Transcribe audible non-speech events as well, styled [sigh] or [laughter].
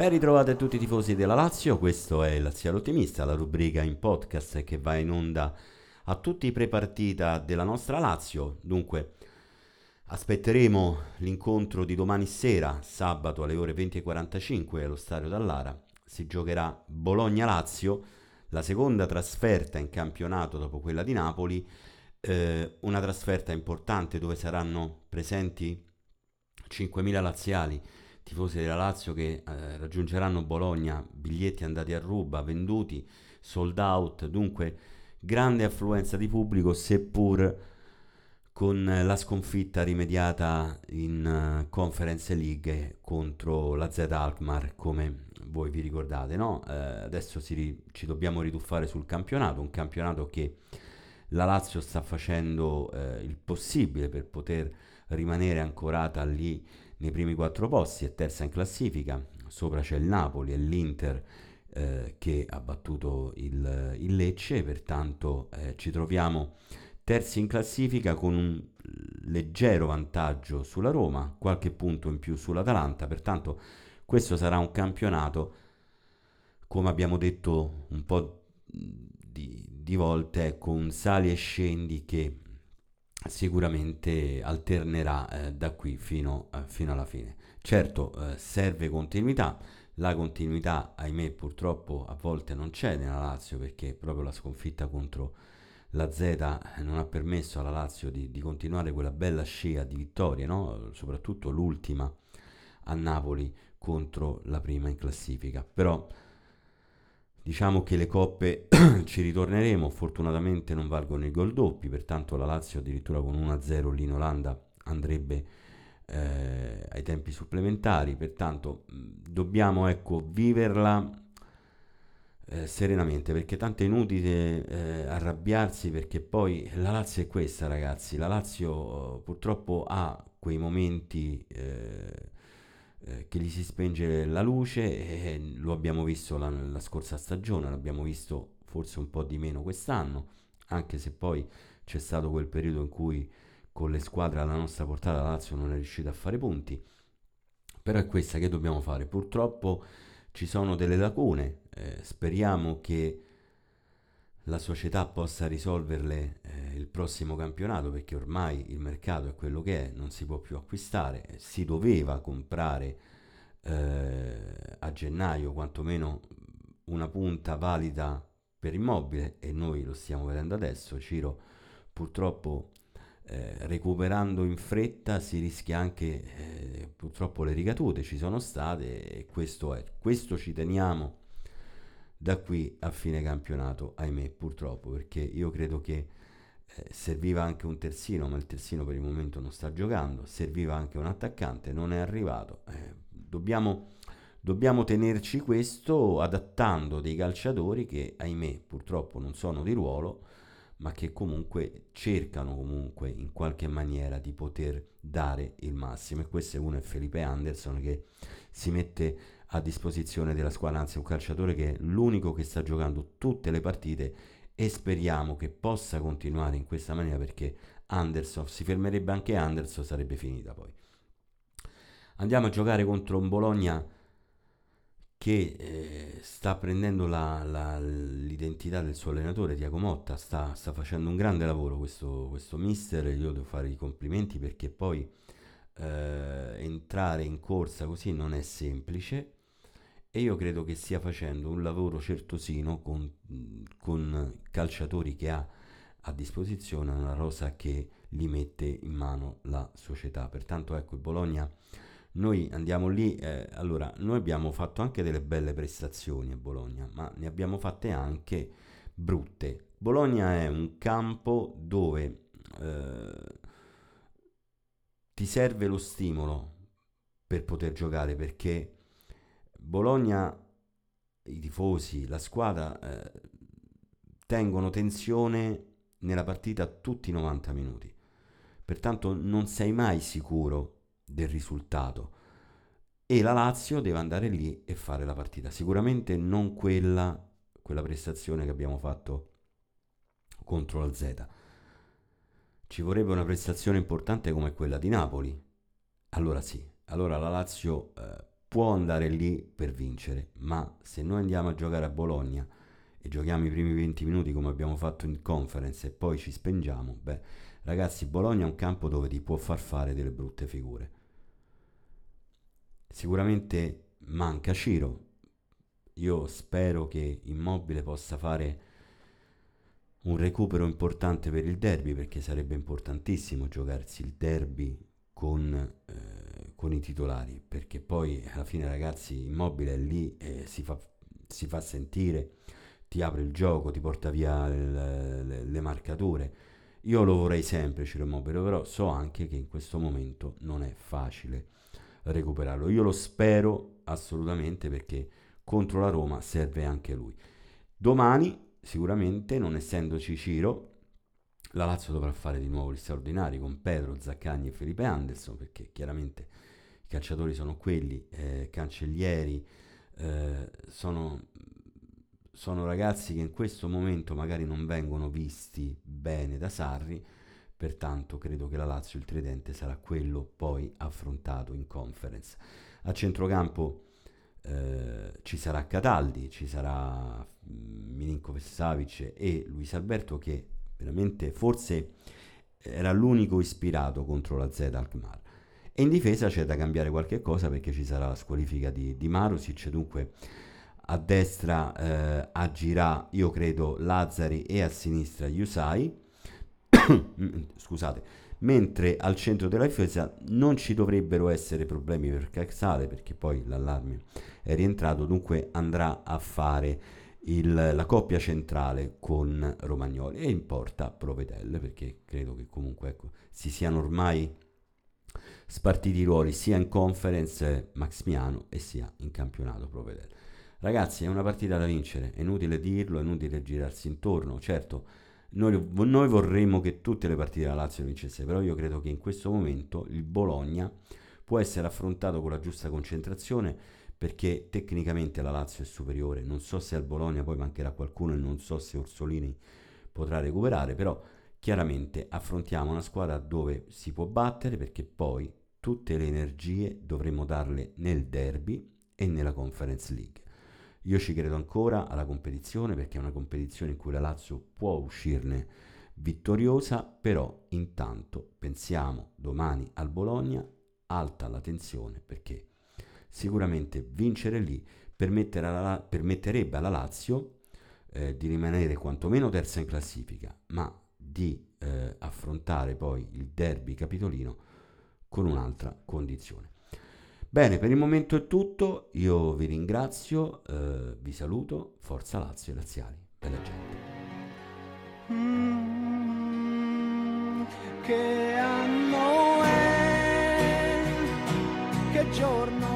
Ben ritrovati a tutti i tifosi della Lazio, questo è Laziale Ottimista, la rubrica in podcast che va in onda a tutti i pre-partita della nostra Lazio. Dunque, aspetteremo l'incontro di domani sera, sabato alle ore 20.45 allo Stadio Dallara. Si giocherà Bologna-Lazio, la seconda trasferta in campionato dopo quella di Napoli, eh, una trasferta importante dove saranno presenti 5.000 laziali tifosi della Lazio che eh, raggiungeranno Bologna, biglietti andati a ruba, venduti, sold out, dunque grande affluenza di pubblico seppur con la sconfitta rimediata in uh, Conference League contro la Z Alkmaar come voi vi ricordate no? Eh, adesso ri- ci dobbiamo rituffare sul campionato un campionato che la Lazio sta facendo eh, il possibile per poter rimanere ancorata lì nei primi quattro posti, è terza in classifica, sopra c'è il Napoli e l'Inter eh, che ha battuto il, il Lecce, pertanto eh, ci troviamo terzi in classifica con un leggero vantaggio sulla Roma, qualche punto in più sull'Atalanta, pertanto questo sarà un campionato, come abbiamo detto un po' di, di volte, con sali e scendi che sicuramente alternerà eh, da qui fino, eh, fino, alla fine. Certo, eh, serve continuità, la continuità, ahimè, purtroppo a volte non c'è nella Lazio perché proprio la sconfitta contro la Z eh, non ha permesso alla Lazio di, di continuare quella bella scia di vittorie, no? soprattutto l'ultima a Napoli contro la prima in classifica. Però Diciamo che le coppe [clears throat] ci ritorneremo, fortunatamente non valgono i gol doppi, pertanto la Lazio addirittura con 1-0 lì in Olanda andrebbe eh, ai tempi supplementari, pertanto dobbiamo ecco, viverla eh, serenamente perché tanto è inutile eh, arrabbiarsi perché poi la Lazio è questa ragazzi, la Lazio purtroppo ha quei momenti eh, che gli si spenge la luce e lo abbiamo visto la, la scorsa stagione, l'abbiamo visto forse un po' di meno quest'anno, anche se poi c'è stato quel periodo in cui con le squadre alla nostra portata la Lazio non è riuscita a fare punti. Però è questa che dobbiamo fare. Purtroppo ci sono delle lacune, eh, speriamo che la società possa risolverle eh, il prossimo campionato perché ormai il mercato è quello che è, non si può più acquistare, si doveva comprare eh, a gennaio quantomeno una punta valida per immobile e noi lo stiamo vedendo adesso, Ciro purtroppo eh, recuperando in fretta si rischia anche eh, purtroppo le ricadute ci sono state e questo è, questo ci teniamo da qui a fine campionato, ahimè, purtroppo, perché io credo che eh, serviva anche un terzino, ma il terzino per il momento non sta giocando, serviva anche un attaccante, non è arrivato. Eh, dobbiamo, dobbiamo tenerci questo adattando dei calciatori che, ahimè, purtroppo non sono di ruolo, ma che comunque cercano comunque in qualche maniera di poter dare il massimo. E questo è uno è Felipe Anderson che si mette a disposizione della squadra, anzi un calciatore che è l'unico che sta giocando tutte le partite e speriamo che possa continuare in questa maniera perché Anderson, si fermerebbe anche Anderson, sarebbe finita poi. Andiamo a giocare contro un Bologna che eh, sta prendendo la, la, l'identità del suo allenatore, Tiago Motta, sta, sta, facendo un grande lavoro questo, questo mister, io devo fare i complimenti perché poi eh, entrare in corsa così non è semplice e io credo che stia facendo un lavoro certosino con, con calciatori che ha a disposizione, una rosa che gli mette in mano la società. Pertanto ecco il Bologna, noi andiamo lì, eh, allora noi abbiamo fatto anche delle belle prestazioni a Bologna, ma ne abbiamo fatte anche brutte. Bologna è un campo dove eh, ti serve lo stimolo per poter giocare perché Bologna, i tifosi, la squadra eh, tengono tensione nella partita tutti i 90 minuti. Pertanto non sei mai sicuro del risultato. E la Lazio deve andare lì e fare la partita. Sicuramente non quella, quella prestazione che abbiamo fatto contro la Z. Ci vorrebbe una prestazione importante come quella di Napoli. Allora sì, allora la Lazio eh, può andare lì per vincere, ma se noi andiamo a giocare a Bologna e giochiamo i primi 20 minuti come abbiamo fatto in conference e poi ci spengiamo, beh, ragazzi, Bologna è un campo dove ti può far fare delle brutte figure. Sicuramente manca Ciro. Io spero che Immobile possa fare un recupero importante per il derby perché sarebbe importantissimo giocarsi il derby con, eh, con i titolari perché poi alla fine ragazzi Immobile è lì e si fa, si fa sentire ti apre il gioco, ti porta via le, le, le marcature. Io lo vorrei sempre Ciro Immobile, però so anche che in questo momento non è facile recuperarlo. Io lo spero assolutamente perché contro la Roma serve anche lui. Domani, sicuramente, non essendoci Ciro, la Lazio dovrà fare di nuovo gli straordinari con Pedro, Zaccagni e Felipe Anderson, perché chiaramente calciatori sono quelli, eh, cancellieri, eh, sono sono ragazzi che in questo momento magari non vengono visti bene da Sarri, pertanto credo che la Lazio, il tridente, sarà quello poi affrontato in conference. A centrocampo eh, ci sarà Cataldi, ci sarà mm, Milinkovic Savic e Luis Alberto che veramente forse era l'unico ispirato contro la Z Alkmaar. E in difesa c'è da cambiare qualche cosa perché ci sarà la squalifica di, di Marusic, dunque a destra eh, agirà, io credo, Lazzari e a sinistra Yusai, [coughs] scusate, mentre al centro della difesa non ci dovrebbero essere problemi per Caxale perché poi l'allarme è rientrato, dunque andrà a fare il, la coppia centrale con Romagnoli. E in porta Provedelle perché credo che comunque ecco, si siano ormai spartiti i ruoli sia in conference Maximiano e sia in campionato Provedelle. Ragazzi, è una partita da vincere, è inutile dirlo, è inutile girarsi intorno. Certo, noi, noi vorremmo che tutte le partite della Lazio vincesse, però io credo che in questo momento il Bologna può essere affrontato con la giusta concentrazione perché tecnicamente la Lazio è superiore. Non so se al Bologna poi mancherà qualcuno e non so se Orsolini potrà recuperare, però chiaramente affrontiamo una squadra dove si può battere perché poi tutte le energie dovremo darle nel derby e nella Conference League. Io ci credo ancora alla competizione perché è una competizione in cui la Lazio può uscirne vittoriosa, però intanto pensiamo domani al Bologna, alta la tensione perché sicuramente vincere lì permetterebbe alla Lazio eh, di rimanere quantomeno terza in classifica, ma di eh, affrontare poi il derby capitolino con un'altra condizione. Bene, per il momento è tutto, io vi ringrazio, eh, vi saluto, forza Lazio e Laziali, bella gente. Mm, che anno è, che giorno